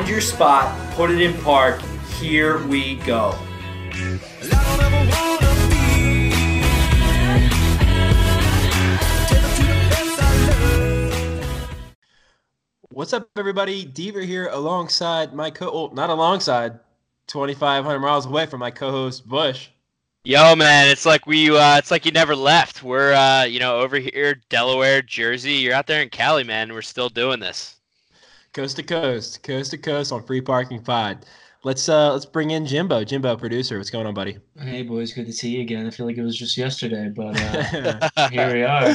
Find your spot, put it in park. Here we go. What's up, everybody? Deaver here alongside my co oh, not alongside, 2,500 miles away from my co host, Bush. Yo, man, it's like we, uh, it's like you never left. We're, uh, you know, over here, Delaware, Jersey. You're out there in Cali, man. We're still doing this. Coast to coast, coast to coast on Free Parking Pod. Let's uh let's bring in Jimbo. Jimbo, producer. What's going on, buddy? Hey boys, good to see you again. I feel like it was just yesterday, but uh, here we are.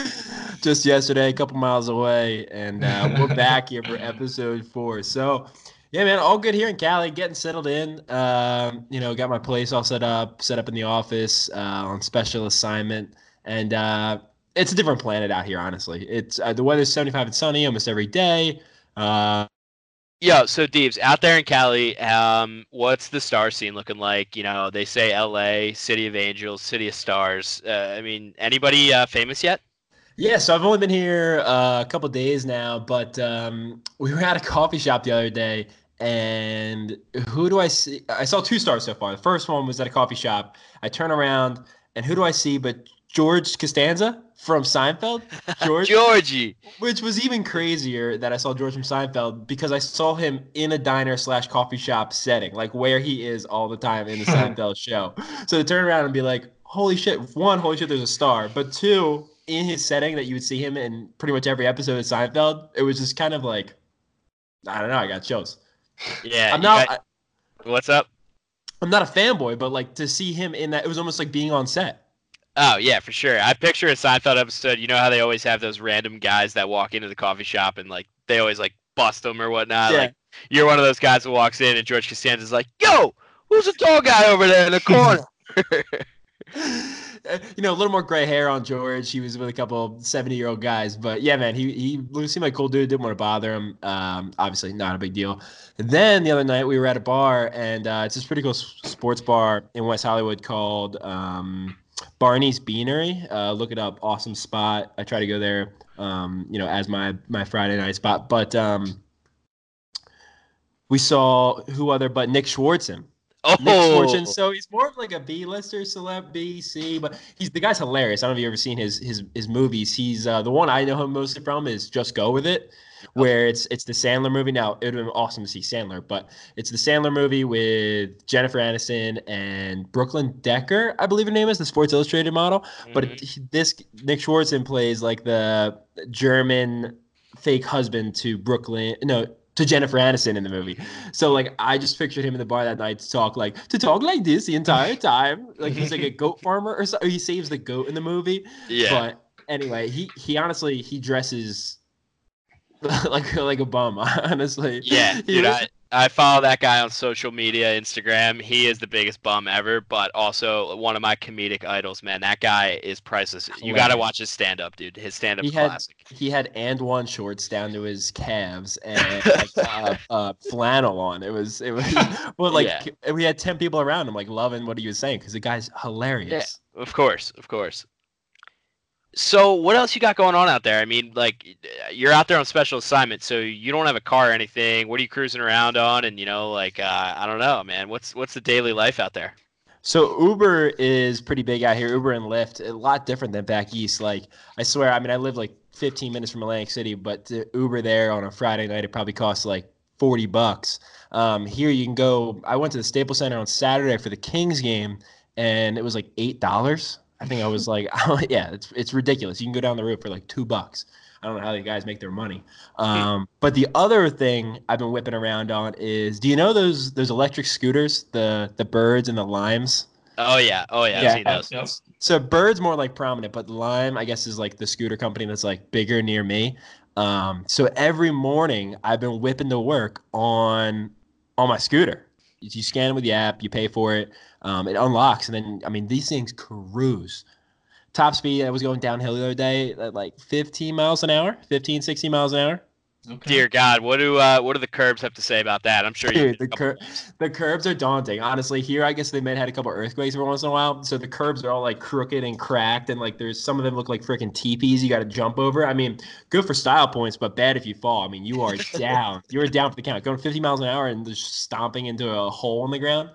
Just yesterday, a couple miles away, and uh, we're back here for episode four. So, yeah, man, all good here in Cali, getting settled in. Um, you know, got my place all set up, set up in the office uh, on special assignment, and uh, it's a different planet out here. Honestly, it's uh, the weather's 75 and sunny almost every day. Uh, Yo, so Deeves, out there in Cali, um, what's the star scene looking like? You know, they say L.A., City of Angels, City of Stars. Uh, I mean, anybody uh, famous yet? Yeah, so I've only been here uh, a couple days now, but um, we were at a coffee shop the other day, and who do I see? I saw two stars so far. The first one was at a coffee shop. I turn around, and who do I see but George Costanza from Seinfeld? George, Georgie. which was even crazier that I saw George from Seinfeld because I saw him in a diner slash coffee shop setting, like where he is all the time in the Seinfeld show. So to turn around and be like, holy shit, one, holy shit, there's a star, but two, in his setting that you would see him in pretty much every episode of Seinfeld, it was just kind of like, I don't know, I got chills. Yeah. I'm not, got- what's up? I'm not a fanboy, but like to see him in that, it was almost like being on set. Oh yeah, for sure. I picture a Seinfeld episode. You know how they always have those random guys that walk into the coffee shop and like they always like bust them or whatnot. Yeah. Like you're one of those guys who walks in and George Costanza's like, "Yo, who's the tall guy over there in the corner?" you know, a little more gray hair on George. He was with a couple 70 year old guys, but yeah, man, he he seemed like a cool dude. Didn't want to bother him. Um, obviously, not a big deal. And then the other night we were at a bar, and uh, it's this pretty cool sports bar in West Hollywood called um, Barney's Beanery. Uh, look it up. Awesome spot. I try to go there. Um, you know, as my my Friday night spot, but um, we saw who other but Nick Swardson. oh, Nick Swardson. So he's more of like a B-lister, celeb B, C, but he's the guy's hilarious. I don't know if you've ever seen his his his movies. He's uh, the one I know him mostly from is Just Go with It, where it's it's the Sandler movie. Now it would have been awesome to see Sandler, but it's the Sandler movie with Jennifer Aniston and Brooklyn Decker, I believe her name is the Sports Illustrated model. But Mhm. it, this Nick Swardson plays like the German fake husband to Brooklyn. No. To Jennifer Aniston in the movie, so like I just pictured him in the bar that night to talk like to talk like this the entire time. Like he's like a goat farmer or something. He saves the goat in the movie. yeah. But anyway, he he honestly he dresses like like a bum. Honestly. Yeah, dude, was- I, I follow that guy on social media, Instagram. He is the biggest bum ever, but also one of my comedic idols, man. That guy is priceless. You got to watch his stand up, dude. His stand up had- classic. he had and one shorts down to his calves and like, uh, uh, flannel on. It was it was well like Yeah. we had ten people around him like loving what he was saying because the guy's hilarious. Of course, of course. So, what else you got going on out there? I mean, like, you're out there on special assignment, so you don't have a car or anything. What are you cruising around on? And you know, like, uh, I don't know, man. What's what's the daily life out there? So Uber is pretty big out here. Uber and Lyft, a lot different than back east. Like I swear, I mean, I live like 15 minutes from Atlantic City, but Uber there on a Friday night, it probably costs like 40 bucks. Um, here you can go. I went to the Staples Center on Saturday for the Kings game, and it was like eight dollars. I think I was like, yeah, it's it's ridiculous. You can go down the road for like two bucks. I don't know how the guys make their money. Um, but the other thing I've been whipping around on is, do you know those those electric scooters, the the birds and the limes? Oh yeah, oh yeah, Yeah. I've seen those. Yep. So Bird's more like prominent, but Lime, I guess, is like the scooter company that's like bigger near me. Um, so every morning I've been whipping to work on on my scooter. You scan it with the app, you pay for it, um, it unlocks, and then I mean these things cruise. Top speed, I was going downhill the other day at like 15 miles an hour, 15, 16 miles an hour. Okay. Dear God, what do uh, what do the curbs have to say about that? I'm sure you. Dude, the, cur- the curbs are daunting. Honestly, here I guess they may have had a couple earthquakes every once in a while, so the curbs are all like crooked and cracked, and like there's some of them look like freaking teepees you got to jump over. I mean, good for style points, but bad if you fall. I mean, you are down. You are down for the count. Going 50 miles an hour and just stomping into a hole in the ground.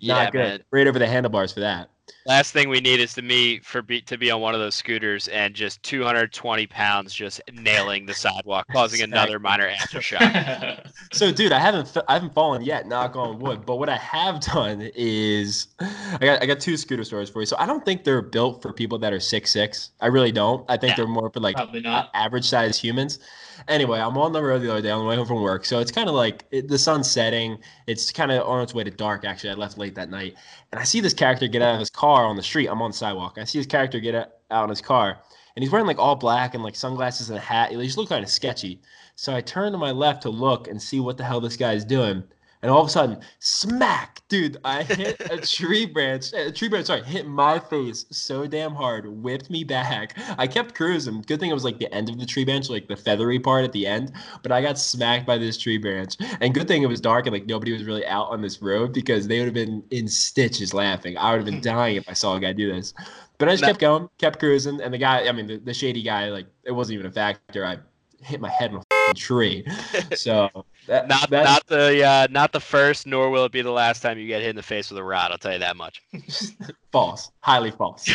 yeah, good. man. Right over the handlebars for that. Last thing we need is to me for be, to be on one of those scooters and just 220 pounds just nailing the sidewalk, causing another minor aftershock. So, dude, I haven't I haven't fallen yet. Knock on wood. But what I have done is, I got I got two scooter stories for you. So I don't think they're built for people that are six six. I really don't. I think Yeah. they're more for like Probably not. average sized humans. Anyway, I'm on the road the other day on the way home from work. So it's kind of like it, the sun's setting. It's kind of on its way to dark. Actually, I left late that night, and I see this character get out of his car on the street. I'm on the sidewalk. I see this character get out in his car, and he's wearing like all black and like sunglasses and a hat. He just looked kind of sketchy. So I turn to my left to look and see what the hell this guy's doing. And all of a sudden, smack, dude! I hit a tree branch. A tree branch, sorry, hit my face so damn hard, whipped me back. I kept cruising. Good thing it was like the end of the tree branch, like the feathery part at the end. But I got smacked by this tree branch. And good thing it was dark and like nobody was really out on this road because they would have been in stitches laughing. I would have been dying if I saw a guy do this. But I just No. kept going, kept cruising, and the guy, I mean, the, the shady guy, like it wasn't even a factor. I hit my head on a tree. So that, not that's not the uh, not the first, nor will it be the last time you get hit in the face with a rod. I'll tell you that much. false, highly false.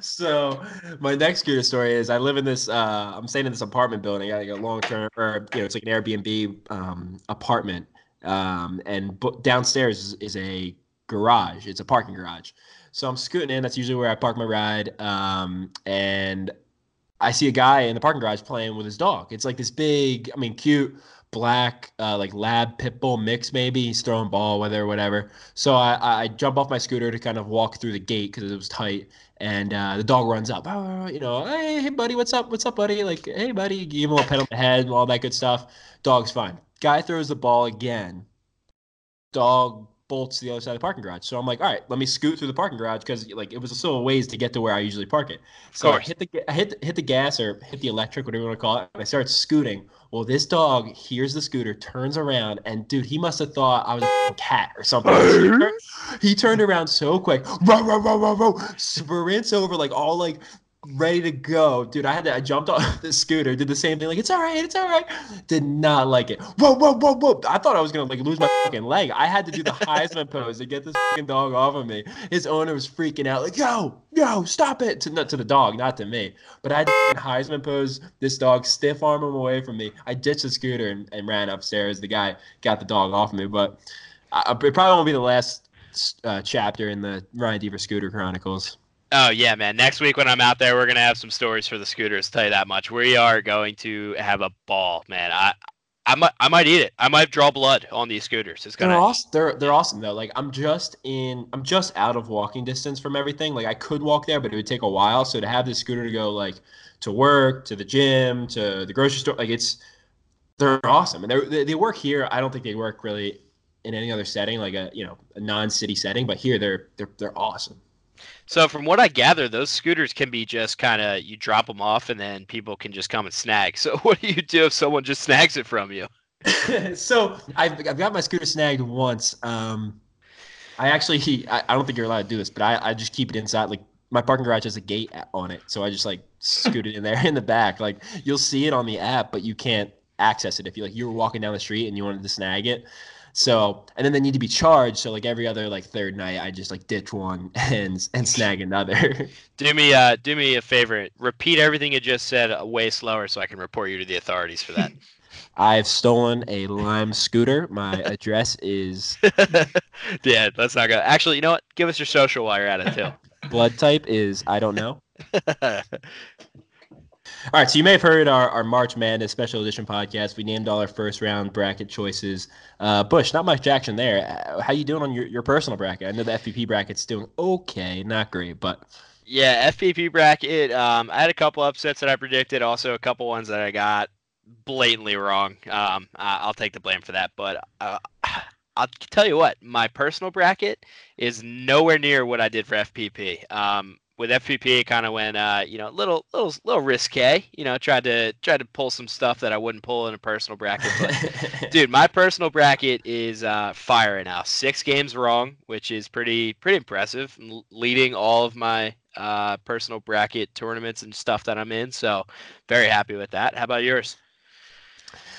so my next scooter story is I live in this uh I'm staying in this apartment building. I got a long term or you know it's like an Airbnb um apartment. Um and bu- downstairs is, is a garage. It's a parking garage. So I'm scooting in. That's usually where I park my ride. Um and I see a guy in the parking garage playing with his dog. It's like this big, I mean, cute black, uh, like lab pit bull mix. Maybe he's throwing ball or whatever. So I, I jump off my scooter to kind of walk through the gate because it was tight, and uh, the dog runs up. "Ah," you know, hey, hey, buddy, what's up? What's up, buddy? Like, hey, buddy, give him a pet on the head all that good stuff. Dog's fine. Guy throws the ball again. Dog bolts to the other side of the parking garage. So I'm like, all right, let me scoot through the parking garage because like it was still a ways to get to where I usually park it. So I hit the I hit hit the gas or hit the electric, whatever you want to call it. And I started scooting. Well, this dog hears the scooter, turns around, and dude, he must have thought I was a cat or something. he, turned, he turned around so quick, row, row, row, row, row, sprints over like all like ready to go, dude. I had to. I jumped off the scooter, did the same thing, like it's all right, it's all right. Did not like it. Whoa, whoa, whoa, whoa! I thought I was gonna like lose my fucking leg. I had to do the Heisman pose to get this fucking dog off of me. His owner was freaking out, like, yo, yo, stop it! To not to the dog, not to me. But I had to Heisman pose this dog, stiff arm him away from me. I ditched the scooter and, and ran upstairs. The guy got the dog off of me, but uh, it probably won't be the last uh, chapter in the Ryan Deaver Scooter Chronicles. Oh yeah, man. Next week when I'm out there, we're gonna have some stories for the scooters. Tell you that much. We are going to have a ball, man. I, I might, I might eat it. I might draw blood on these scooters. It's They're gonna. awesome. They're they're awesome though. Like I'm just in. I'm just out of walking distance from everything. Like I could walk there, but it would take a while. So to have this scooter to go like to work, to the gym, to the grocery store, like it's they're awesome, and they're, they they work here. I don't think they work really in any other setting, like a you know a non-city setting. But here they're they're they're awesome. So from what I gather, those scooters can be just kind of you drop them off and then people can just come and snag. So what do you do if someone just snags it from you? so I've, I've got my scooter snagged once. Um, I actually, I, I don't think you're allowed to do this, but I, I just keep it inside. Like my parking garage has a gate on it, so I just like scoot it in there in the back. Like you'll see it on the app, but you can't access it if you like you were walking down the street and you wanted to snag it. So and then they need to be charged. So like every other like third night, I just like ditch one and and snag another. Do me, uh, do me a favor. Repeat everything you just said way slower so I can report you to the authorities for that. I've stolen a Lime scooter. My address is yeah, let's not go. Actually, you know what? Give us your social while you're at it too. blood type is I don't know. All right, so you may have heard our, our March Madness special edition podcast. We named all our first round bracket choices. Uh, Bush, not much action there. Uh, How you doing on your, your personal bracket? I know the FPP bracket's doing okay, not great, but Yeah, FPP bracket. Um, I had a couple upsets that I predicted. Also, a couple ones that I got blatantly wrong. Um, I'll take the blame for that. But uh, I'll tell you what, my personal bracket is nowhere near what I did for FPP. Um, with FPP, it kind of went, uh, you know, little, little, little risque. You know, tried to tried to pull some stuff that I wouldn't pull in a personal bracket. But dude, my personal bracket is uh, fire right now. Six games wrong, which is pretty pretty impressive. I'm leading all of my uh, personal bracket tournaments and stuff that I'm in. So very happy with that. How about yours?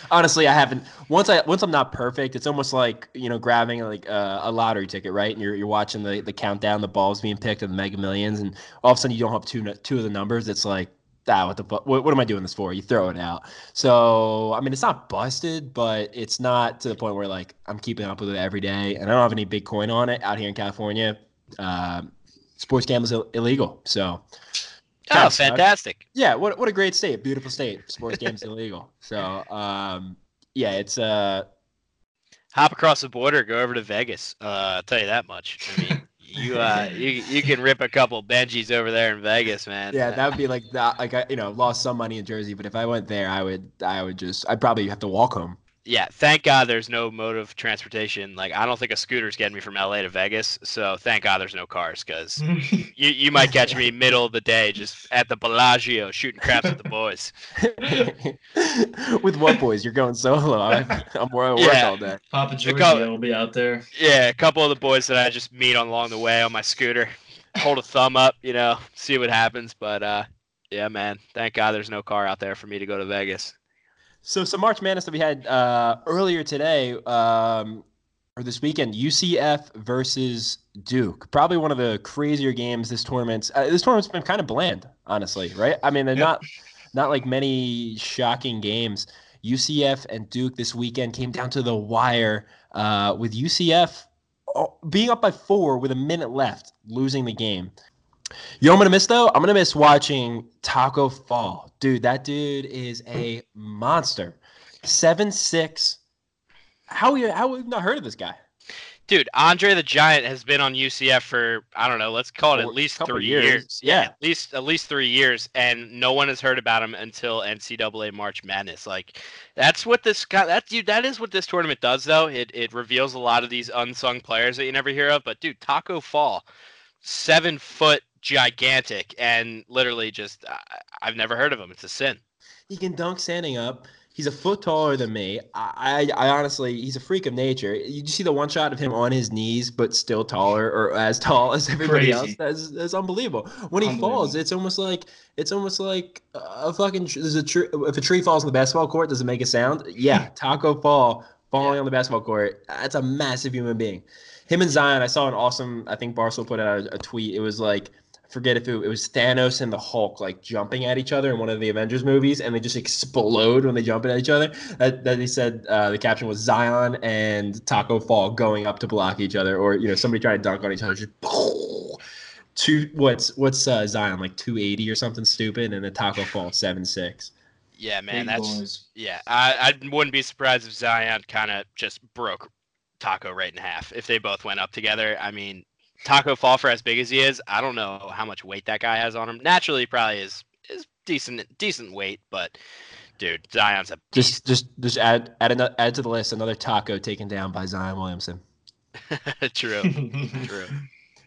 Honestly, I haven't. Once I once I'm not perfect, it's almost like you know grabbing like uh, a lottery ticket, right? And you're, you're watching the, the countdown, the balls being picked, and the Mega Millions, and all of a sudden you don't have two two of the numbers. It's like ah, what the what, what am I doing this for? You throw it out. So I mean, it's not busted, but it's not to the point where like I'm keeping up with it every day, and I don't have any big coin on it out here in California. Uh, sports gambling is illegal, so Oh, fantastic! Yeah, what what a great state, beautiful state. Sports games illegal. So, um, yeah, it's uh, hop across the border, go over to Vegas. Uh, I'll tell you that much. I mean, you uh, you you can rip a couple Benjis over there in Vegas, man. Yeah, that would be like that. Like I, you know, lost some money in Jersey, but if I went there, I would I would just I'd probably have to walk home yeah, thank God there's no mode of transportation. Like, I don't think a scooter's getting me from LA to Vegas. So thank God there's no cars because you, you might catch me middle of the day just at the Bellagio shooting craps with the boys. with what boys? You're going solo. I'm, I'm where I work yeah. all day. Papa Giorgio will be out there. Yeah, a couple of the boys that I just meet along the way on my scooter. Hold a thumb up, you know, see what happens. But uh, yeah, man, thank God there's no car out there for me to go to Vegas. So some March Madness that we had uh, earlier today um, or this weekend, UCF versus Duke. Probably one of the crazier games this tournament. Uh, this tournament's been kind of bland, honestly, right? I mean, they're yep. not not like many shocking games. UCF and Duke this weekend came down to the wire uh, with UCF oh, being up by four with a minute left, losing the game. You know I'm gonna miss though? I'm gonna miss watching Tacko Fall. Dude, that dude is a monster. Seven six. How you how have not heard of this guy? Dude, Andre the Giant has been on UCF for I don't know, let's call it at least three years. years. Yeah. yeah, at least at least three years, and no one has heard about him until NCAA March Madness. Like, that's what this guy. That dude, that is what this tournament does, though. It it reveals a lot of these unsung players that you never hear of. But dude, Tacko Fall, seven foot gigantic and literally just I, I've never heard of him. It's a sin. He can dunk standing up. He's a foot taller than me. I, I, I honestly, he's a freak of nature. You see the one shot of him on his knees, but still taller or as tall as everybody Crazy. else. That's, that's unbelievable. When he unbelievable. falls, it's almost like it's almost like a fucking. There's a tree. If a tree falls on the basketball court, does it make a sound? Yeah, Tacko Fall falling yeah. on the basketball court. That's a massive human being. Him and Zion, I saw an awesome. I think Barstool put out a, a tweet. It was like forget if it, it, was Thanos and the Hulk like jumping at each other in one of the Avengers movies, and they just explode when they jump at each other. That, that he said uh, the caption was Zion and Tacko Fall going up to block each other, or you know somebody trying to dunk on each other. Just two what's what's uh, Zion like two eighty or something stupid, and the Tacko Fall seven six. Yeah, man, Big that's boys. yeah. I, I wouldn't be surprised if Zion kind of just broke Tacko right in half if they both went up together. I mean, Tacko Fall for as big as he is, I don't know how much weight that guy has on him. Naturally, probably is is decent decent weight, but dude, Zion's a beast. just just just add add another, add to the list another taco taken down by Zion Williamson. true, true.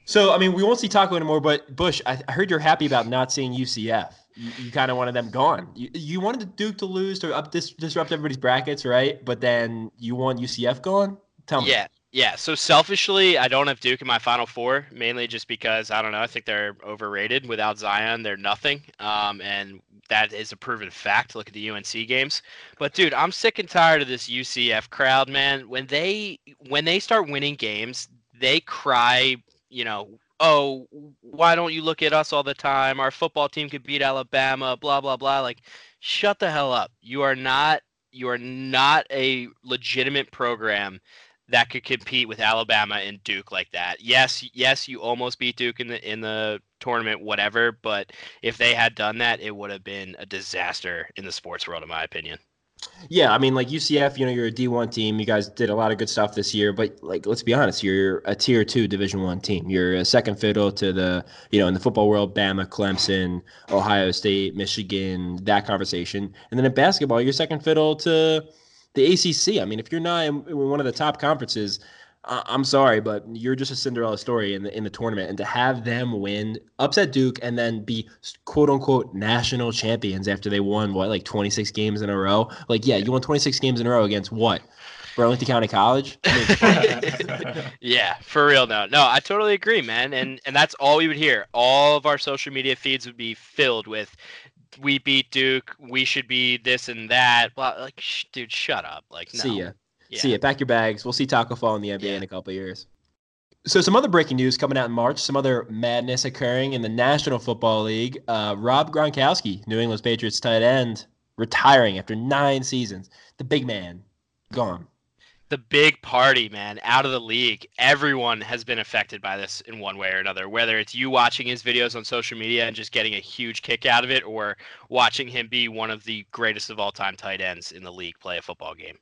So I mean, we won't see Tacko anymore. But Bush, I, I heard you're happy about not seeing UCF. You, you kind of wanted them gone. You, you wanted Duke to lose to up dis, disrupt everybody's brackets, right? But then you want UCF gone. Tell me. Yeah, yeah, so selfishly, I don't have Duke in my Final Four, mainly just because I don't know. I think they're overrated. Without Zion, they're nothing, um, and that is a proven fact. Look at the UNC games. But dude, I'm sick and tired of this UCF crowd, man. When they when they start winning games, they cry. You know, oh, why don't you look at us all the time? Our football team could beat Alabama. Blah blah blah. Like, shut the hell up. You are not. You are not a legitimate program that could compete with Alabama and Duke like that. Yes, yes, you almost beat Duke in the in the tournament, whatever. But if they had done that, it would have been a disaster in the sports world, in my opinion. Yeah, I mean, like UCF, you know, you're a D1 team. You guys did a lot of good stuff this year, but like, let's be honest, you're a tier two Division One team. You're a second fiddle to the, you know, in the football world, Bama, Clemson, Ohio State, Michigan, that conversation, and then in basketball, you're second fiddle to the ACC. I mean, if you're not in one of the top conferences, I'm sorry, but you're just a Cinderella story in the in the tournament, and to have them win, upset Duke, and then be quote unquote national champions after they won what like 26 games in a row. Like, yeah, you won 26 games in a row against what? Burlington County College. Yeah, for real. No, no, I totally agree, man. And and that's all we would hear. All of our social media feeds would be filled with, "We beat Duke. We should be this and that." Well, like, sh- dude, shut up. Like, no. See ya. Yeah. See ya. Pack your bags. We'll see Tacko Fall in the NBA Yeah. in a couple of years. So some other breaking news coming out in March. Some other madness occurring in the National Football League. Uh, Rob Gronkowski, New England Patriots tight end, retiring after nine seasons. The big man gone. The big party, man, out of the league. Everyone has been affected by this in one way or another. Whether it's you watching his videos on social media and just getting a huge kick out of it, or watching him be one of the greatest of all time tight ends in the league play a football game.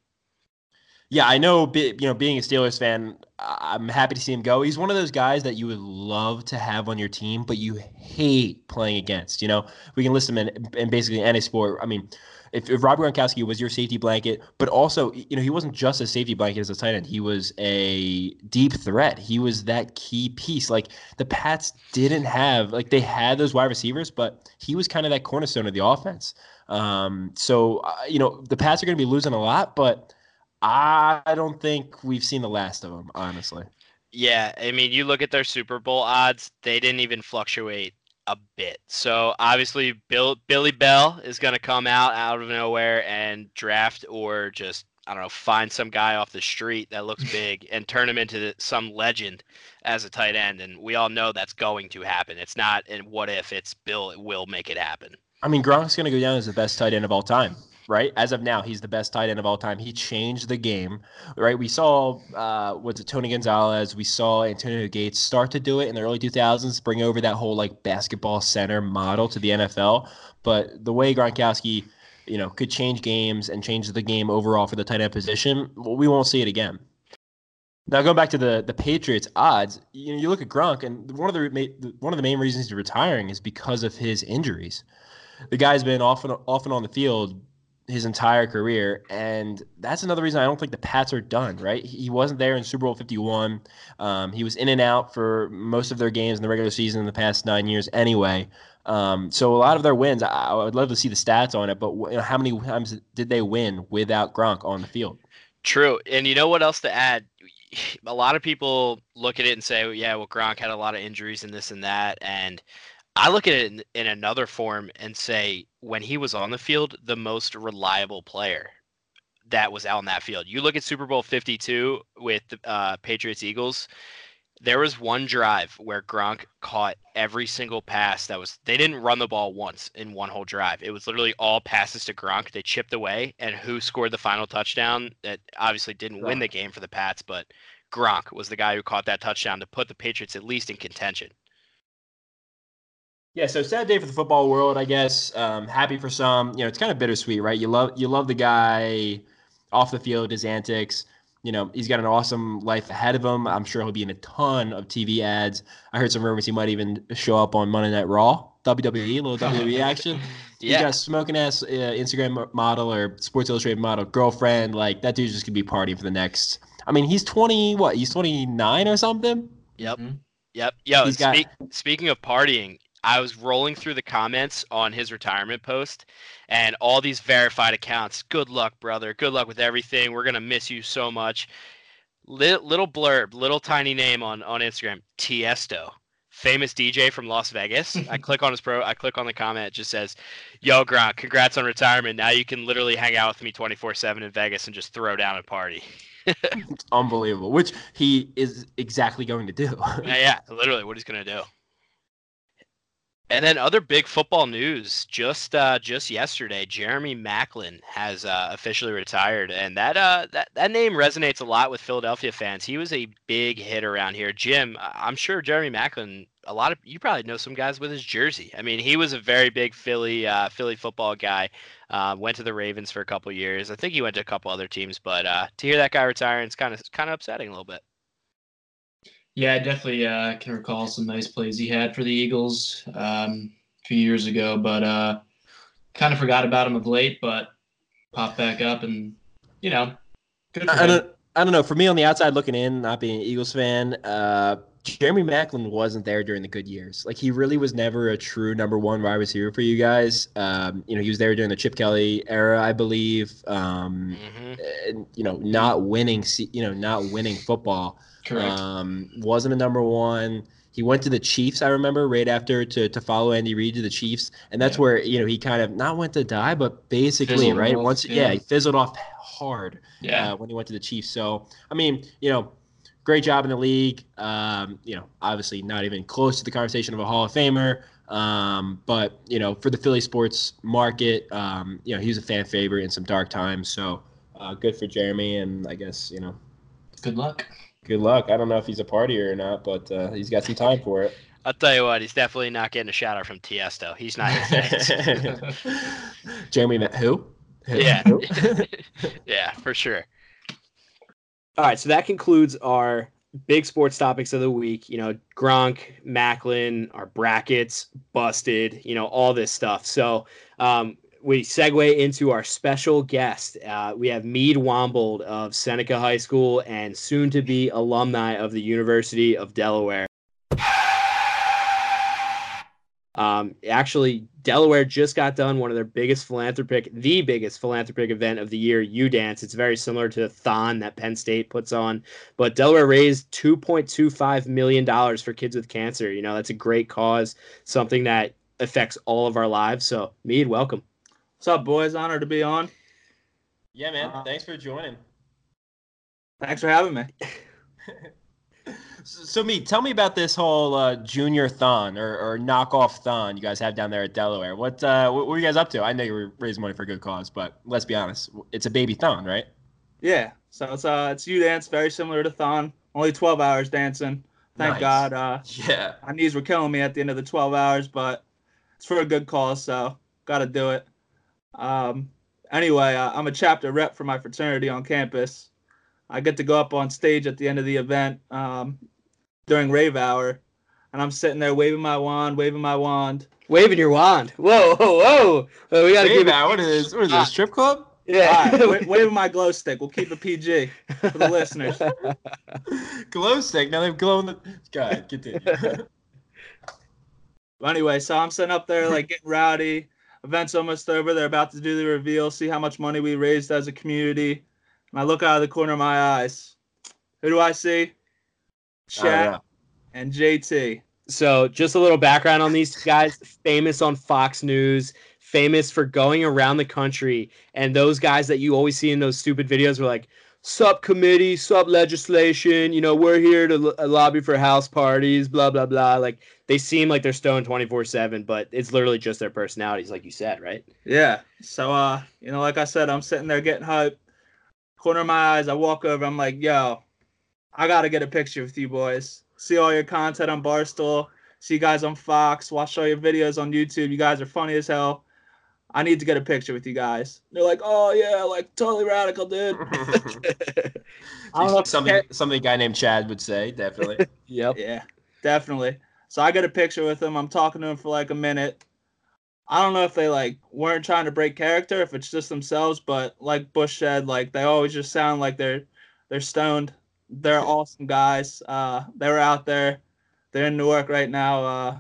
Yeah, I know. You know, being a Steelers fan, I'm happy to see him go. He's one of those guys that you would love to have on your team, but you hate playing against. You know, we can list him in, in basically any sport. I mean, if, if Rob Gronkowski was your safety blanket, but also, you know, he wasn't just a safety blanket as a tight end. He was a deep threat. He was that key piece. Like the Pats didn't have, like they had those wide receivers, but he was kind of that cornerstone of the offense. Um, so, uh, you know, the Pats are going to be losing a lot, but I don't think we've seen the last of them, honestly. Yeah, I mean, you look at their Super Bowl odds; they didn't even fluctuate a bit. So obviously, Bill Billy Bell is going to come out out of nowhere and draft or just I don't know find some guy off the street that looks big and turn him into some legend as a tight end. And we all know that's going to happen. It's not and what if it's Bill it will make it happen. I mean, Gronk's going to go down as the best tight end of all time, right? As of now, he's the best tight end of all time. He changed the game, right? We saw, uh, was it Tony Gonzalez? We saw Antonio Gates start to do it in the early 2000s, bring over that whole like basketball center model to the NFL. But the way Gronkowski, you know, could change games and change the game overall for the tight end position, well, we won't see it again. Now going back to the the Patriots odds, you know, you look at Gronk, and one of the one of the main reasons he's retiring is because of his injuries. The guy's been off and off and on the field his entire career, and that's another reason I don't think the Pats are done. Right? He wasn't there in Super Bowl Fifty One. Um, he was in and out for most of their games in the regular season in the past nine years, anyway. Um, so a lot of their wins, I, I would love to see the stats on it, but you know, how many times did they win without Gronk on the field? True. And you know what else to add? A lot of people look at it and say, yeah, well, Gronk had a lot of injuries and this and that. And I look at it in, in another form and say, when he was on the field, the most reliable player that was out on that field. You look at Super Bowl 52 with the uh, Patriots Eagles. There was one drive where Gronk caught every single pass that was. They didn't run the ball once in one whole drive. It was literally all passes to Gronk. They chipped away, and who scored the final touchdown? That obviously didn't win the game for the Pats, but Gronk was the guy who caught that touchdown to put the Patriots at least in contention. Yeah, so sad day for the football world, I guess. Um, happy for some. You know, it's kind of bittersweet, right? You love you love the guy off the field, his antics. You know, he's got an awesome life ahead of him. I'm sure he'll be in a ton of TV ads. I heard some rumors he might even show up on Monday Night Raw, WWE, a little WWE action. He's got a smoking ass uh, Instagram model or Sports Illustrated model girlfriend. Like that dude's just gonna be partying for the next. I mean, he's 20. What? He's 29 or something. Yep. Mhm. Yep. Yo, He's got- speaking of partying, I was rolling through the comments on his retirement post and all these verified accounts. Good luck, brother. Good luck with everything. We're going to miss you so much. Little, little blurb, little tiny name on, on Instagram Tiesto, famous DJ from Las Vegas. I click on his pro, I click on the comment. It just says, Yo, Gronk, congrats on retirement. Now you can literally hang out with me 24 7 in Vegas and just throw down a party. It's unbelievable, which he is exactly going to do. yeah, yeah, literally what he's gonna do. And then other big football news. Just uh, just yesterday, Jeremy Maclin has uh, officially retired, and that uh, that that name resonates a lot with Philadelphia fans. He was a big hit around here. Jim, I'm sure Jeremy Maclin. A lot of you probably know some guys with his jersey. I mean, he was a very big Philly uh, Philly football guy. Uh, went to the Ravens for a couple years. I think he went to a couple other teams, but uh, to hear that guy retiring it's kind of kind of upsetting a little bit. Yeah, I definitely uh, can recall some nice plays he had for the Eagles um, a few years ago, but uh, kind of forgot about him of late. But popped back up, and you know, And, him. uh, I don't know. For me, on the outside looking in, not being an Eagles fan, uh, Jeremy Maclin wasn't there during the good years. Like he really was never a true number one wide receiver for you guys. Um, you know, he was there during the Chip Kelly era, I believe. Um, Mhm. and, you know, not winning, you know, not winning football. Correct. Um, wasn't a number one. He went to the Chiefs, I remember, right after to, to follow Andy Reid to the Chiefs, and that's Yeah. where you know he kind of not went to die, but basically, Fizzled right off, once, yeah. yeah. he fizzled off hard yeah. uh, when he went to the Chiefs. So, I mean, you know, great job in the league. Um, you know, obviously not even close to the conversation of a Hall of Famer. Um, but you know, for the Philly sports market, um, you know, he was a fan favorite in some dark times. So, uh, good for Jeremy, and I guess you know, Good luck. good luck. I don't know if he's a partier or not, but uh, he's got some time for it. I'll tell you what, he's definitely not getting a shout out from Tiesto. He's not his. Jeremy, met who? Who? Yeah. Who? yeah, for sure. All right, so that concludes our big sports topics of the week. You know, Gronk, Maclin, our brackets, busted. You know, all this stuff. So um, we segue into our special guest. Uh, we have Mead Wombold of Seneca High School and soon to be alumni of the University of Delaware. Um, actually, Delaware just got done one of their biggest philanthropic, the biggest philanthropic event of the year, UDance. It's very similar to the Thon that Penn State puts on, but Delaware raised two point two five million dollars for kids with cancer. You know, that's a great cause, something that affects all of our lives. So, Mead, welcome. What's up, boys? Honor to be on. yeah, man. Uh, Thanks for joining. Thanks for having me. So, me, tell me about this whole uh, junior thon or, or knockoff thon you guys have down there at Delaware. What uh, what were you guys up to? I know you were raising money for a good cause, but let's be honest, it's a baby thon, right? Yeah. So it's uh it's UDance, very similar to Thon. Only 12 hours dancing. Thank Nice. God. Uh, Yeah. my knees were killing me at the end of the 12 hours, but it's for a good cause, so gotta do it. Um. Anyway, uh, I'm a chapter rep for my fraternity on campus. I get to go up on stage at the end of the event um, during rave hour, and I'm sitting there waving my wand, waving my wand. Waving your wand. Whoa, whoa, whoa. Uh, we got to Hey, give it. man, what is what is this strip club? Yeah. All right, wa- waving my glow stick. We'll keep it PG for the listeners. glow stick. Now they're glowing the. Go ahead, continue. But anyway, so I'm sitting up there like getting rowdy. Event's almost over. They're about to do the reveal, see how much money we raised as a community. And I look out of the corner of my eyes. Who do I see? Oh, Chad yeah. and JT. So, just a little background on these guys famous on Fox News, famous for going around the country. And those guys that you always see in those stupid videos were like, sub committee, sub legislation, you know, we're here to lo- lobby for house parties, blah, blah, blah. Like, they seem like they're stoned 24 7, but it's literally just their personalities, like you said, right? Yeah. So uh, you know, like I said, I'm sitting there getting hyped. Corner of my eyes, I walk over, I'm like, yo, I gotta get a picture with you boys. See all your content on Barstool, see you guys on Fox, watch all your videos on YouTube. You guys are funny as hell. I need to get a picture with you guys. They're like, oh yeah, like totally radical, dude. I don't know if something something a guy named Chad would say, definitely. Yep. Yeah, definitely. So I get a picture with him. I'm talking to him for like a minute. I don't know if they like weren't trying to break character, if it's just themselves, but like Bush said, like they always just sound like they're they're stoned. They're awesome guys. Uh, they were out there. They're in Newark right now, uh,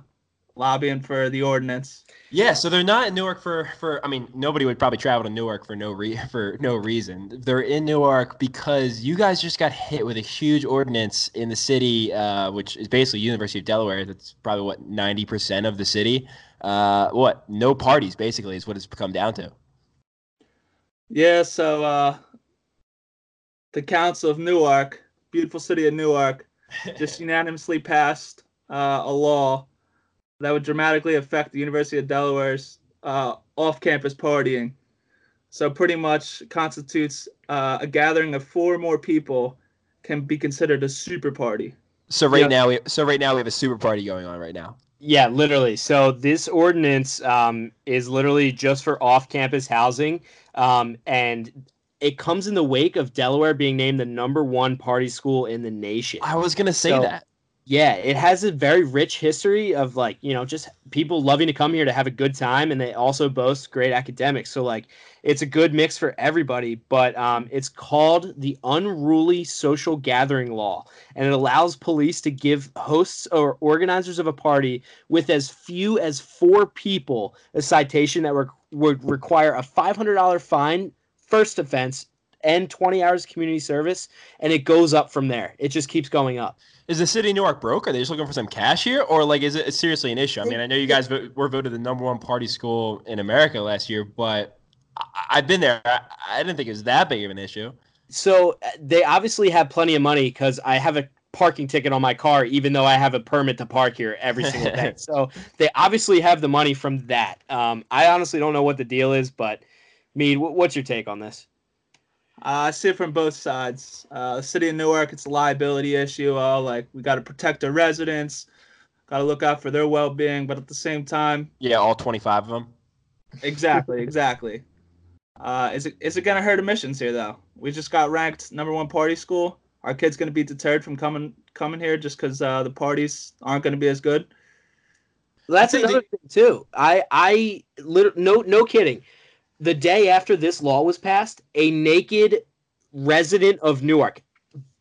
lobbying for the ordinance. Yeah, so they're not in Newark for for. I mean, nobody would probably travel to Newark for no re for no reason. They're in Newark because you guys just got hit with a huge ordinance in the city, uh, which is basically University of Delaware. That's probably what ninety percent of the city. Uh, what? No parties, basically, is what it's come down to. Yeah, so uh, the Council of Newark, beautiful city of Newark, just unanimously passed uh, a law that would dramatically affect the University of Delaware's uh, off-campus partying. So pretty much constitutes uh, a gathering of four or more people can be considered a super party. So right Yeah. now, we so right now we have a super party going on right now. Yeah, literally. So this ordinance um, is literally just for off-campus housing, um, and it comes in the wake of Delaware being named the number one party school in the nation. I was gonna say So- that. Yeah, it has a very rich history of like, you know, just people loving to come here to have a good time and they also boast great academics. So like it's a good mix for everybody, but um, it's called the Unruly Social Gathering Law, and it allows police to give hosts or organizers of a party with as few as four people a citation that re- would require a $500 fine, first offense, and 20 hours community service, and it goes up from there. It just keeps going up. Is the city of Newark broke? Are they just looking for some cash here, or like is it seriously an issue? I mean, I know you guys were voted the number one party school in America last year, but I- I've been there. I, I didn't think it was that big of an issue. So uh, they obviously have plenty of money because I have a parking ticket on my car, even though I have a permit to park here every single day. so they obviously have the money from that. Um, I honestly don't know what the deal is, but Mead, what's your take on this? Uh, I see it from both sides. Uh, the city of Newark, it's a liability issue. Uh, like we got to protect our residents, got to look out for their well-being, but at the same time, Yeah, all 25 of them. exactly, exactly. Uh, is it is it gonna hurt admissions here though? We just got ranked number one party school. Our kids gonna be deterred from coming coming here just because uh, the parties aren't gonna be as good. Well, that's another thing too. I I lit- no no kidding. The day after this law was passed, a naked resident of Newark,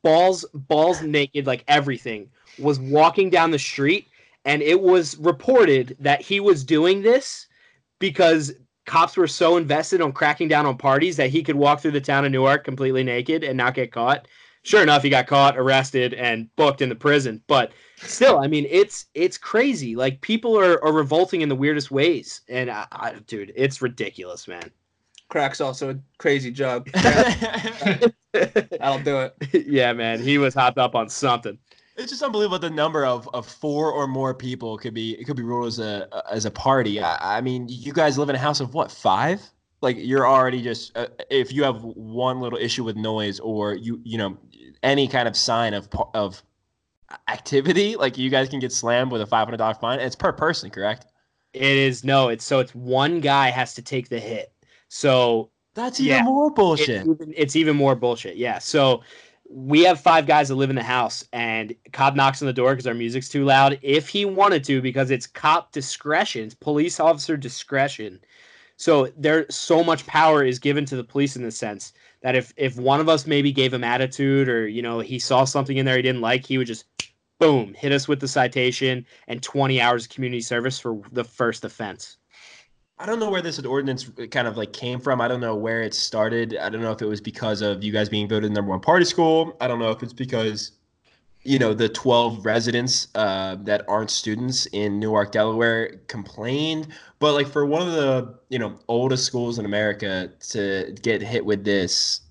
balls balls naked like everything, was walking down the street, and it was reported that he was doing this because cops were so invested on cracking down on parties that he could walk through the town of Newark completely naked and not get caught. Sure enough, he got caught, arrested, and booked in the prison. But still, I mean, it's it's crazy. Like people are, are revolting in the weirdest ways, and I, I, dude, it's ridiculous, man. Crack's also a crazy drug. it's That'll do it. yeah, man, he was hopped up on something. It's just unbelievable the number of, of four or more people could be it could be ruled as a as a party. I, I mean, you guys live in a house of what five? Like you're already just uh, if you have one little issue with noise or you you know any kind of sign of pa- of activity, like you guys can get slammed with a five hundred dollar fine. It's per person, correct? It is no, it's so it's one guy has to take the hit. So That's even Yeah. more it's bullshit. even, it's even more bullshit. Yeah. So we have five guys that live in the house, and cop knocks on the door because our music's too loud. If he wanted to, because it's cop discretion, it's police officer discretion. So there, so much power is given to the police in the sense that if if one of us maybe gave him attitude or you know he saw something in there he didn't like, he would just boom hit us with the citation and 20 hours of community service for the first offense. I don't know where this ordinance kind of like came from. I don't know where it started. I don't know if it was because of you guys being voted number one party school. I don't know if it's because, you know, the 12 residents uh, that aren't students in Newark, Delaware complained. But like for one of the, you know, oldest schools in America to get hit with this,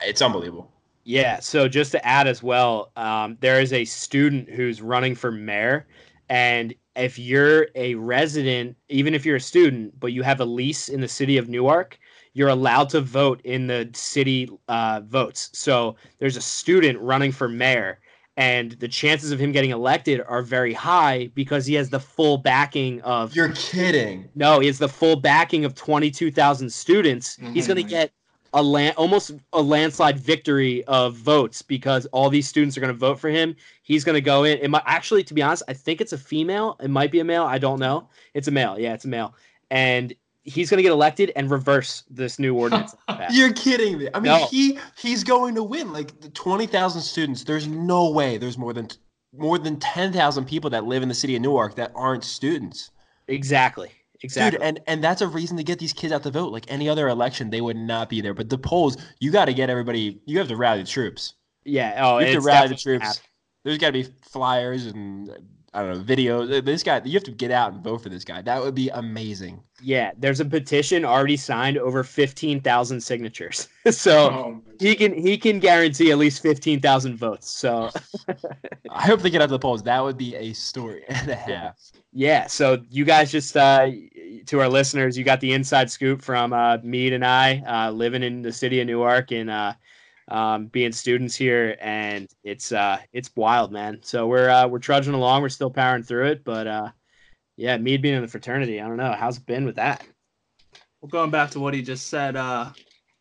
it's unbelievable. Yeah. So just to add as well, um, there is a student who's running for mayor, and if you're a resident, even if you're a student, but you have a lease in the city of Newark, you're allowed to vote in the city uh, votes. So there's a student running for mayor, and the chances of him getting elected are very high because he has the full backing of You're kidding. no, he has the full backing of 22,000 students. He's going to get a land, almost a landslide victory of votes because all these students are going to vote for him. He's going to go in. It might actually, to be honest, I think it's a female. It might be a male. I don't know. It's a male. Yeah, it's a male. And he's going to get elected and reverse this new ordinance. You're kidding me. I mean, No. he he's going to win. Like twenty thousand students. There's no way. There's more than more than ten thousand people that live in the city of Newark that aren't students. exactly. Exactly. Dude, and and that's a reason to get these kids out to vote. Like any other election, they would not be there. But the polls, you got to get everybody. You have to rally the troops. yeah. Oh, You have to rally the troops. There's got to be flyers and I don't know videos. This guy, you have to get out and vote for this guy. That would be amazing. Yeah, there's a petition already signed over 15,000 signatures. so Oh, he can he can guarantee at least 15,000 votes. So I hope they get out to the polls. That would be a story and a half. yeah, so you guys just uh to our listeners, you got the inside scoop from uh Mead and I uh living in the city of Newark and uh um being students here and it's uh it's wild, man. So we're uh we're trudging along, we're still powering through it, but uh yeah, Mead being in the fraternity, I don't know, how's it been with that? Well, going back to what he just said, uh,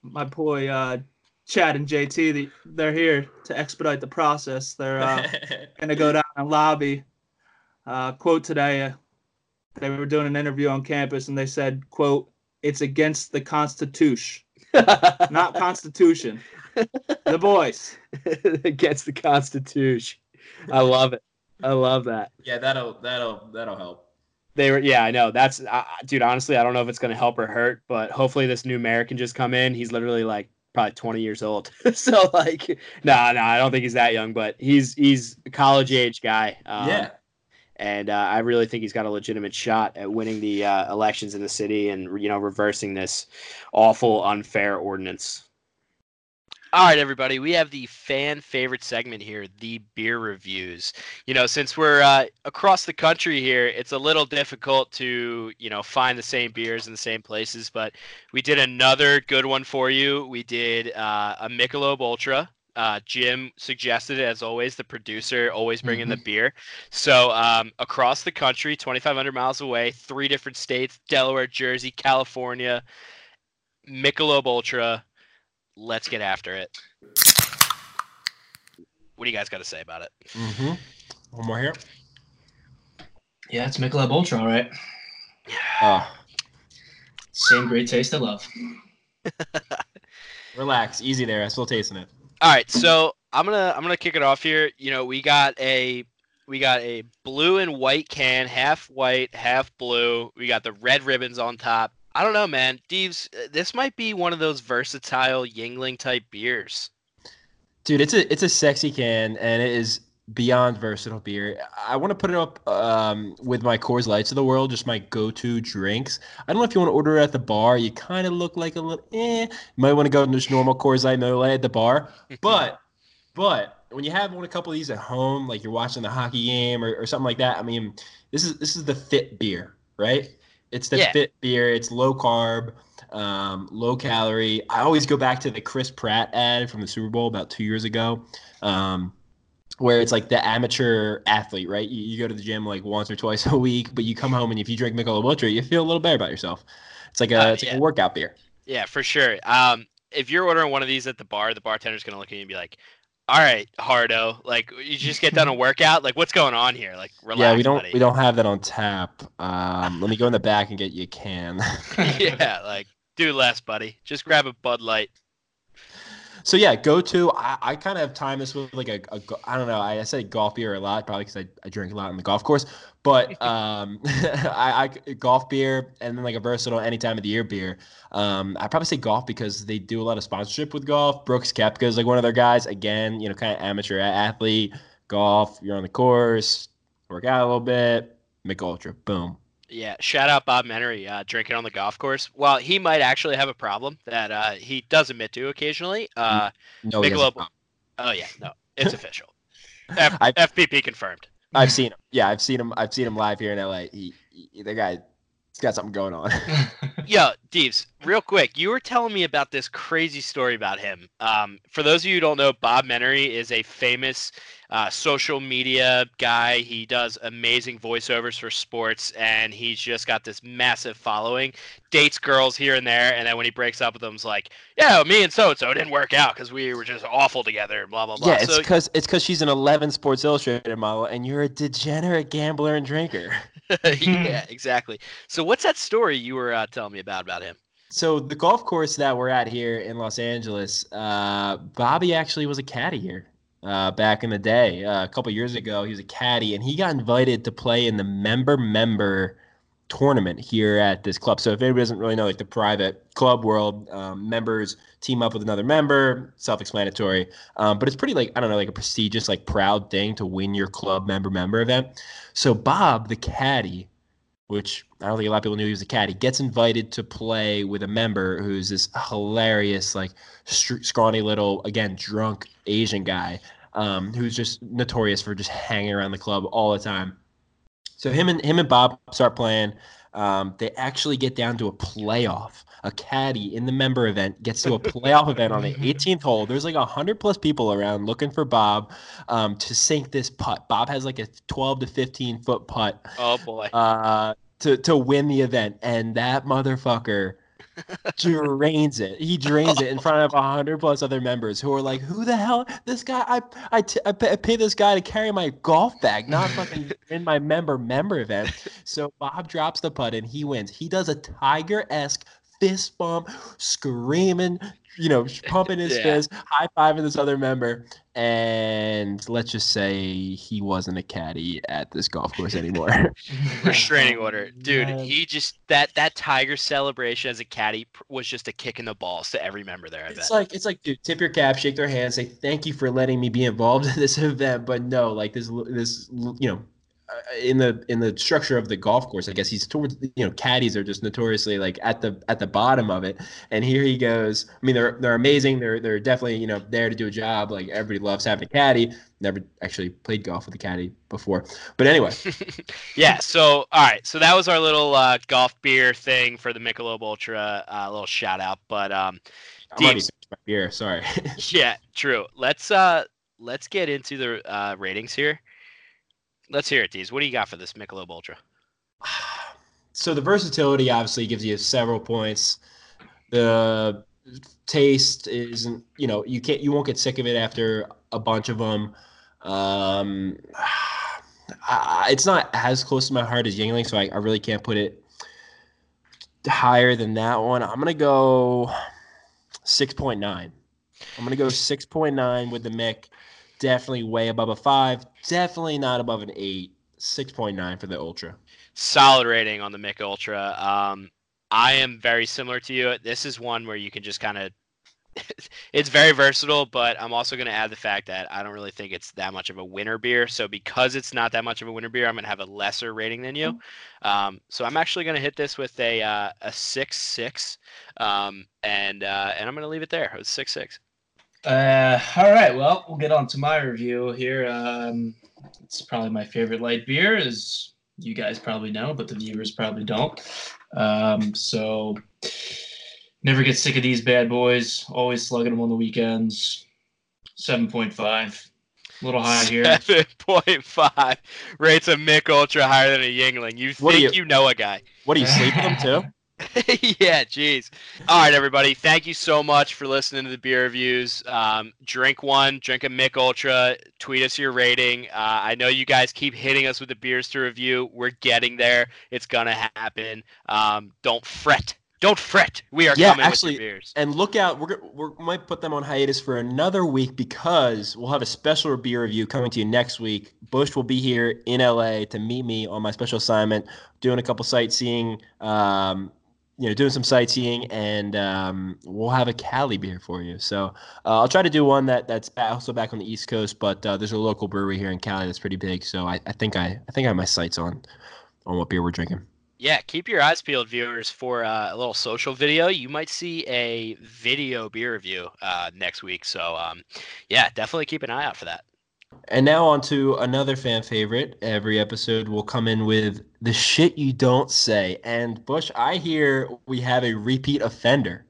my boy uh, Chad and JT, the, they're here to expedite the process. They're uh, going to go down and lobby. Uh, quote today, uh, they were doing an interview on campus and they said, quote, it's against the Constitution, not Constitution. The boys. against the Constitution. I love it. I love that. yeah, that'll that'll that'll help. They were, yeah, I know. That's, uh, dude. Honestly, I don't know if it's gonna help or hurt, but hopefully this new mayor can just come in. He's literally like probably 20 years old. so like, no, nah, no, nah, I don't think he's that young, but he's he's a college age guy. Um, yeah. And uh, I really think he's got a legitimate shot at winning the uh, elections in the city and you know reversing this awful, unfair ordinance. All right, everybody, we have the fan favorite segment here, the beer reviews. You know, since we're uh, across the country here, it's a little difficult to, you know, find the same beers in the same places, but we did another good one for you. We did uh, a Michelob Ultra. Uh, Jim suggested it, as always, the producer always bringing the beer. So um, across the country, 2,500 miles away, three different states Delaware, Jersey, California, Michelob Ultra let's get after it. What do you guys got to say about it? Mm-hmm. One more here. Yeah, it's Michelob Ultra, all right. Oh, Same great taste I love. relax, easy there. I'm still tasting it. All right, so I'm gonna I'm gonna kick it off here. You know, we got a we got a blue and white can, half white, half blue. We got the red ribbons on top. I don't know, man. Deeves, uh, this might be one of those versatile Yuengling type beers. Dude, it's a it's a sexy can and it is beyond versatile beer. I want to put it up um, with my Coors Lights of the world, just my go-to drinks. I don't know if you want to order it at the bar. You kind of look like a little eh. You might want to go to just normal Coors Light, Miller Lite at the bar. But but when you have one a couple of these at home, like you're watching the hockey game or, or something like that, I mean, this is this is the fit beer, right? It's the Yeah. fit beer. It's low carb, um, low calorie. I always go back to the Chris Pratt ad from the Super Bowl about two years ago, um, where it's like the amateur athlete, right? You, you go to the gym like once or twice a week, but you come home and if you drink Michelob Ultra, you feel a little better about yourself. It's like a Uh, it's like a workout beer. Yeah, for sure. Um, if you're ordering one of these at the bar, the bartender's gonna look at you and be like, "All right, Hardo, like you just get done a workout. Like, what's going on here? Like, relax, yeah, we don't buddy." we don't have that on tap. Um, let me go in the back and get you a can. yeah, like do less, buddy. Just grab a Bud Light. So yeah, go to. I, I kind of have time this with like a, a I don't know. I, I say golf beer a lot, probably because I, I drink a lot on the golf course. But um, I, I golf beer and then like a versatile any time of the year beer. Um, I probably say golf because they do a lot of sponsorship with golf. Brooks Koepka is like one of their guys. Again, you know, kind of amateur athlete. Golf. You're on the course. Work out a little bit. Make ultra. Boom. Yeah, shout out Bob Menery, uh, drinking on the golf course. Well, he might actually have a problem that uh, he does admit to occasionally. Uh, No, has a Michelob- oh yeah, no, it's official. F- I- FPP confirmed. I've seen him. Yeah, I've seen him. I've seen him live here in LA. He, he the guy, he's got something going on. Yo, Deeves, real quick, you were telling me about this crazy story about him. Um, for those of you who don't know, Bob Menery is a famous uh, social media guy. He does amazing voiceovers for sports, and he's just got this massive following. Dates girls here and there, and then when he breaks up with them, is like, "Yeah, me and so and so didn't work out because we were just awful together." Blah blah blah. Yeah, it's so, because it's because she's an 11 Sports Illustrated model, and you're a degenerate gambler and drinker. yeah, exactly. So what's that story you were uh, telling me about about him? So the golf course that we're at here in Los Angeles, uh, Bobby actually was a caddy here uh, back in the day. Uh, a couple years ago, he was a caddy, and he got invited to play in the member member tournament here at this club. So if anybody doesn't really know, like the private club world, um, members team up with another member, self-explanatory. Um, but it's pretty like I don't know, like a prestigious, like proud thing to win your club member member event. So Bob, the caddy, which I don't think a lot of people knew he was a caddy, gets invited to play with a member who's this hilarious, like scrawny little, again, drunk Asian guy um, who's just notorious for just hanging around the club all the time. So him and him and Bob start playing. Um, they actually get down to a playoff. A caddy in the member event gets to a playoff event on the 18th hole. There's like 100 plus people around looking for Bob um, to sink this putt. Bob has like a 12 to 15 foot putt Oh boy. uh, to to win the event, and that motherfucker drains it. He drains it in oh. front of a hundred plus other members who are like, "Who the hell? This guy? I I, t- I pay, I pay this guy to carry my golf bag, not fucking in my member member event." So Bob drops the putt and he wins. He does a tiger esque fist bump, screaming, you know, pumping his Yeah. fist, high fiving this other member, and let's just say he wasn't a caddy at this golf course anymore. restraining order, dude. man. He just that that tiger celebration as a caddy was just a kick in the balls to every member there. I bet. It's like it's like dude, tip your cap, shake their hand, say thank you for letting me be involved in this event. But no, like this this you know, in the in the structure of the golf course, I guess he's towards you know caddies are just notoriously like at the at the bottom of it. And here he goes. I mean, they're they're amazing. They're they're definitely you know there to do a job. Like everybody loves having a caddy. Never actually played golf with a caddy before, but anyway. yeah. So all right. So that was our little uh, golf beer thing for the Michelob Ultra. Uh, little shout out. But um, I'm already Deeps. finished my beer. Sorry. yeah, true. Let's uh let's get into the uh, ratings here. Let's hear it, Deez. What do you got for this Michelob Ultra? so the versatility obviously gives you several points. The taste isn't, you know, you can't, you won't get sick of it after a bunch of them. Um, I, it's not as close to my heart as Yuengling, so I, I really can't put it higher than that one. I'm gonna go six point nine. I'm gonna go six point nine with the Mick. Definitely way above a five. Definitely not above an eight. Six point nine for the Ultra. solid rating on the Mick Ultra. Um, I am very similar to you. This is one where you can just kind of. it's very versatile, but I'm also going to add the fact that I don't really think it's that much of a winter beer. So because it's not that much of a winter beer, I'm going to have a lesser rating than you. Um, so I'm actually going to hit this with a uh, a six six, um, and uh, and I'm going to leave it there. It was six six. Uh, all right. Well, we'll get on to my review here. Um, it's probably my favorite light beer, as you guys probably know, but the viewers probably don't. Um, so never get sick of these bad boys. Always slugging them on the weekends. Seven point five. A little high here. Seven point five rates a Mick Ultra higher than a Yuengling. You What think you- you know a guy? What do you sleep with them too? yeah, jeez. All right, everybody. Thank you so much for listening to the beer reviews. Um, drink one, drink a Mick Ultra. Tweet us your rating. Uh, I know you guys keep hitting us with the beers to review. We're getting there. It's gonna happen. Um, don't fret. Don't fret. We are Yeah, coming actually- with beers. And look out, we're, we're we might put them on hiatus for another week because we'll have a special beer review coming to you next week. Bush will be here in LA to meet me on my special assignment, doing a couple sightseeing, um, you know, doing some sightseeing, and um, we'll have a Cali beer for you. So uh, I'll try to do one that that's also back on the East Coast, but uh, there's a local brewery here in Cali that's pretty big. So I, I think I I think I have my sights on on what beer we're drinking. Yeah, keep your eyes peeled, viewers, for uh, a little social video. You might see a video beer review uh, next week. So, um, yeah, definitely keep an eye out for that. And now on to another fan favorite. Every episode will come in with the shit you don't say. And Bush, I hear we have a repeat offender.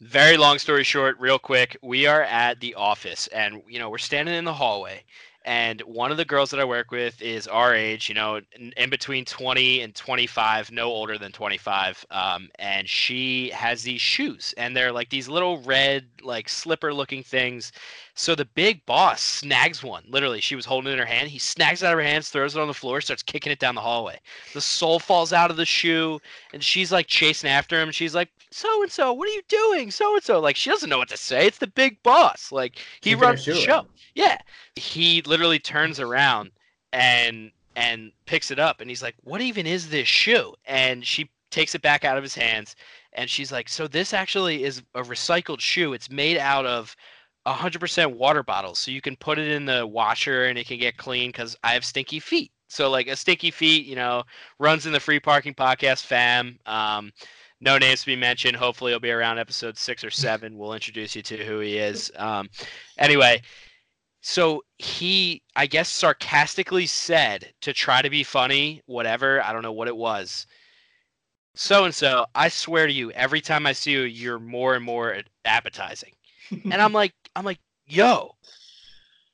Very long story short, real quick, we are at the office and you know, we're standing in the hallway and one of the girls that I work with is our age, you know, in, in between 20 and 25, no older than 25. Um, and she has these shoes and they're like these little red, like slipper looking things. So the big boss snags one. Literally, she was holding it in her hand. He snags it out of her hands, throws it on the floor, starts kicking it down the hallway. The sole falls out of the shoe and she's like chasing after him. She's like, "So and so, what are you doing? So and so." Like she doesn't know what to say. It's the big boss. Like he her runs the show. Yeah. He literally turns around and and picks it up and he's like, "What even is this shoe?" And she takes it back out of his hands and she's like, "So this actually is a recycled shoe. It's made out of 100% water bottles. So you can put it in the washer and it can get clean cuz I have stinky feet." So like a stinky feet, you know, runs in the free parking podcast fam. Um no names to be mentioned. Hopefully, he'll be around episode six or seven. We'll introduce you to who he is. Um, anyway, so he, I guess, sarcastically said to try to be funny, whatever. I don't know what it was. So and so, I swear to you, every time I see you, you're more and more appetizing. And I'm like, I'm like, yo,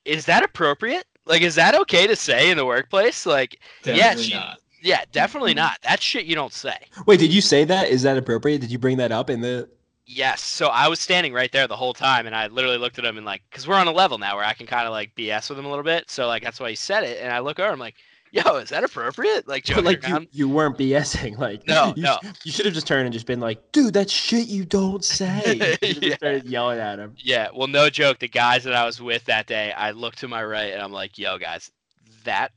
is that appropriate? Like, is that okay to say in the workplace? Like, yeah, she- not. Yeah, definitely mm-hmm. not. That's shit you don't say. Wait, did you say that? Is that appropriate? Did you bring that up in the? Yes. So I was standing right there the whole time, and I literally looked at him and like, cause we're on a level now where I can kind of like BS with him a little bit. So like that's why he said it, and I look over, I'm like, yo, is that appropriate? Like joking like you, around. you weren't BSing. Like No, you, no. You should have just turned and just been like, dude, that shit you don't say. You Yeah. started yelling at him. Yeah. Well, no joke. The guys that I was with that day, I looked to my right, and I'm like, yo, guys, that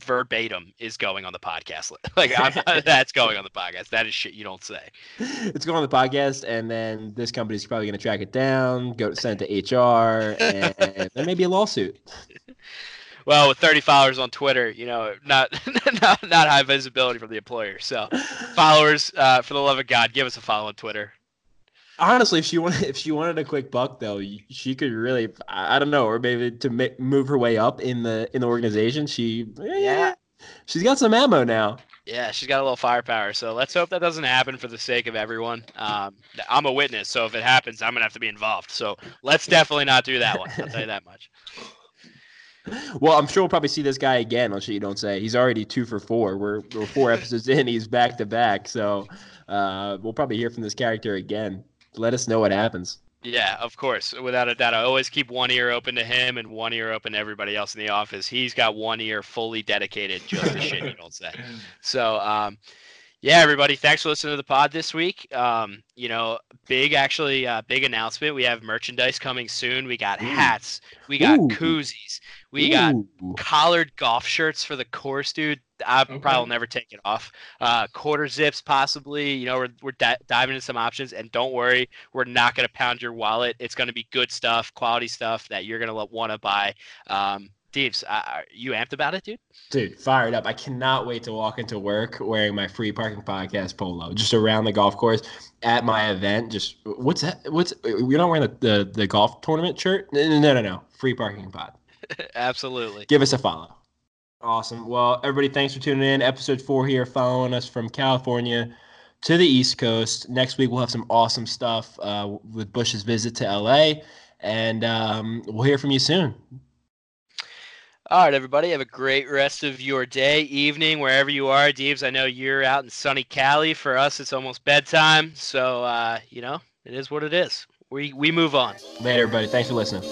verbatim is going on the podcast. like I'm, that's going on the podcast. That is shit you don't say. It's going on the podcast, and then this company's probably going to track it down, go send it to HR, and there may be a lawsuit. Well, with 30 followers on Twitter, you know, not not not high visibility from the employer. So, followers, uh, for the love of God, give us a follow on Twitter. Honestly, if she wanted, if she wanted a quick buck, though, she could really, I don't know, or maybe to ma- move her way up in the in the organization. She, yeah, she's got some ammo now. Yeah, she's got a little firepower. So let's hope that doesn't happen for the sake of everyone. Um, I'm a witness, so if it happens, I'm gonna have to be involved. So let's definitely not do that one. I'll tell you that much. Well, I'm sure we'll probably see this guy again. On shit you don't say. He's already two for four. We're we're four episodes in. He's back to back. So uh, we'll probably hear from this character again. Let us know what happens. Yeah, of course, without a doubt. I always keep one ear open to him and one ear open to everybody else in the office. He's got one ear fully dedicated just to shit you don't say. So, um, yeah, everybody, thanks for listening to the pod this week. Um, you know, big actually, uh, big announcement. We have merchandise coming soon. We got hats, we got Ooh. koozies, we got collared golf shirts for the course, dude. I Okay. probably will never take it off. Uh, quarter zips, possibly. You know, we're we're di- diving into some options, and don't worry, we're not gonna pound your wallet. It's gonna be good stuff, quality stuff that you're gonna want to buy. Um, Deeps, are you amped about it, dude? Dude, fired up. I cannot wait to walk into work wearing my free parking podcast polo just around the golf course at my event. Just what's that? What's you're not wearing the, the, the golf tournament shirt? No, no, no, no. Free parking pod. Absolutely. Give us a follow. Awesome. Well, everybody, thanks for tuning in. Episode four here, following us from California to the East Coast. Next week, we'll have some awesome stuff uh, with Bush's visit to LA, and um, we'll hear from you soon. All right, everybody. Have a great rest of your day, evening, wherever you are. Deebs, I know you're out in sunny Cali. For us, it's almost bedtime. So, uh, you know, it is what it is. We, we move on. Later, everybody. Thanks for listening.